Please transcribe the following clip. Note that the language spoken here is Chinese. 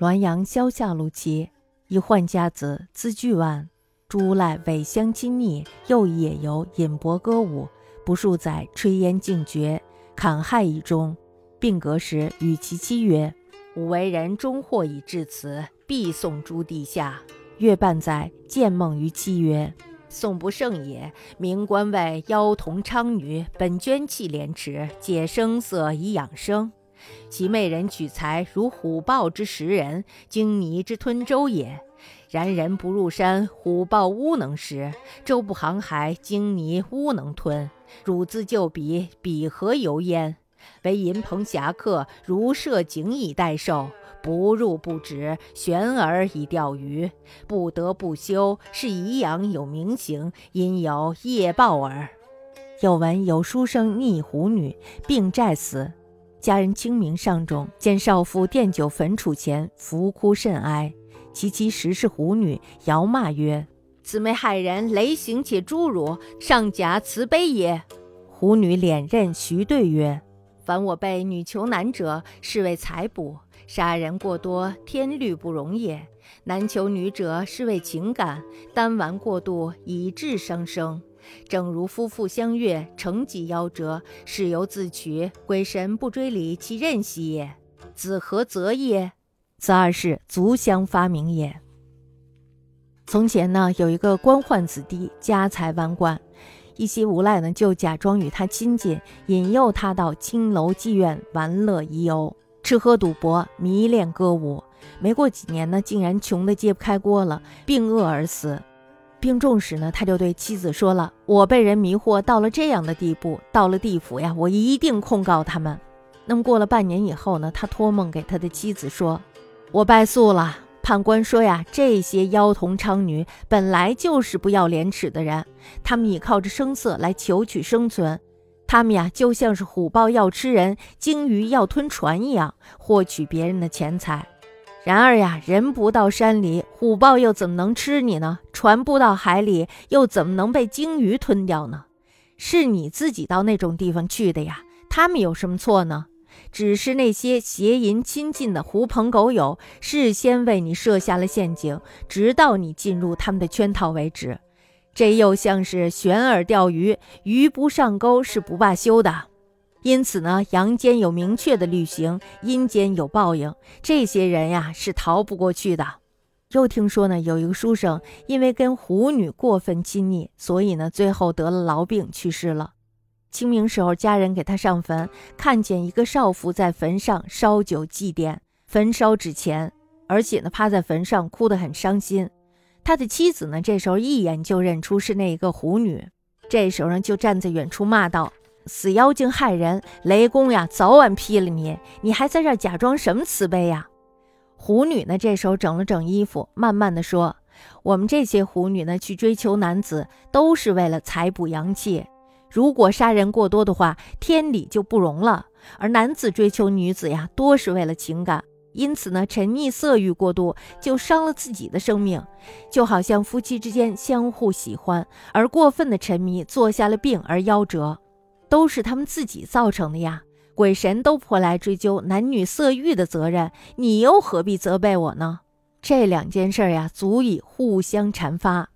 滦阳萧下路期，一宦家子字巨万，诸赖伪相亲昵，又以野游饮博歌舞，不数载炊烟尽绝，坎害一中。病革时，与其妻曰：“吾为人终祸已至此，必送诸地下。”月半载，见梦于妻曰：“宋不胜也。名官谓妖童娼女，本捐弃廉耻，解声色以养生。”其媚人取财如虎豹之食人，鲸泥之吞舟也。然人不入山，虎豹乌能食；舟不航海，鲸泥乌能吞。汝自就彼，彼何由焉？唯银鹏侠客，如设井以待兽，不入不止，悬而以钓鱼。不得不休，是以阳有名行，因有夜报耳。有闻有书生溺虎女，并债死。家人清明上冢，见少妇奠酒焚处前，伏哭甚哀。其妻实是狐女，遥骂曰：“姊妹害人，雷行且诛辱，上假慈悲也。”狐女脸认徐对曰：“凡我辈女求男者，是为财补；杀人过多，天律不容也。男求女者，是为情感；单玩过度，以致伤生。”正如夫妇相悦，成己夭折，事由自取，鬼神不追理其任兮也。子何则也？此二世足相发明也。从前呢，有一个官宦子弟，家财万贯，一些无赖呢就假装与他亲近，引诱他到青楼妓院玩乐怡游，吃喝赌博，迷恋歌舞。没过几年呢，竟然穷得揭不开锅了，病饿而死。病重时呢，他就对妻子说了：“我被人迷惑到了这样的地步，到了地府呀，我一定控告他们。”那么过了半年以后呢，他托梦给他的妻子说：“我败诉了。判官说呀，这些妖童娼女本来就是不要廉耻的人，他们倚靠着声色来求取生存，他们呀就像是虎豹要吃人，鲸鱼要吞船一样，获取别人的钱财。”然而呀，人不到山里，虎豹又怎么能吃你呢？船不到海里，又怎么能被鲸鱼吞掉呢？是你自己到那种地方去的呀，他们有什么错呢？只是那些邪淫亲近的狐朋狗友，事先为你设下了陷阱，直到你进入他们的圈套为止。这又像是悬饵钓鱼，鱼不上钩是不罢休的。因此呢，阳间有明确的律行，阴间有报应。这些人呀，是逃不过去的。又听说呢，有一个书生因为跟狐女过分亲昵，所以呢，最后得了痨病去世了。清明时候，家人给他上坟，看见一个少妇在坟上烧酒祭奠，焚烧纸钱，而且呢，趴在坟上哭得很伤心。他的妻子呢，这时候一眼就认出是那一个狐女，这时候呢，就站在远处骂道。死妖精害人，雷公呀，早晚劈了你！你还在这假装什么慈悲呀？狐女呢？这时候整了整衣服，慢慢的说：“我们这些狐女呢，去追求男子，都是为了财补阳气。如果杀人过多的话，天理就不容了。而男子追求女子呀，多是为了情感，因此呢，沉溺色欲过度，就伤了自己的生命。就好像夫妻之间相互喜欢，而过分的沉迷，做下了病而夭折。”都是他们自己造成的呀！鬼神都破来追究男女色欲的责任，你又何必责备我呢？这两件事呀，足以互相阐发。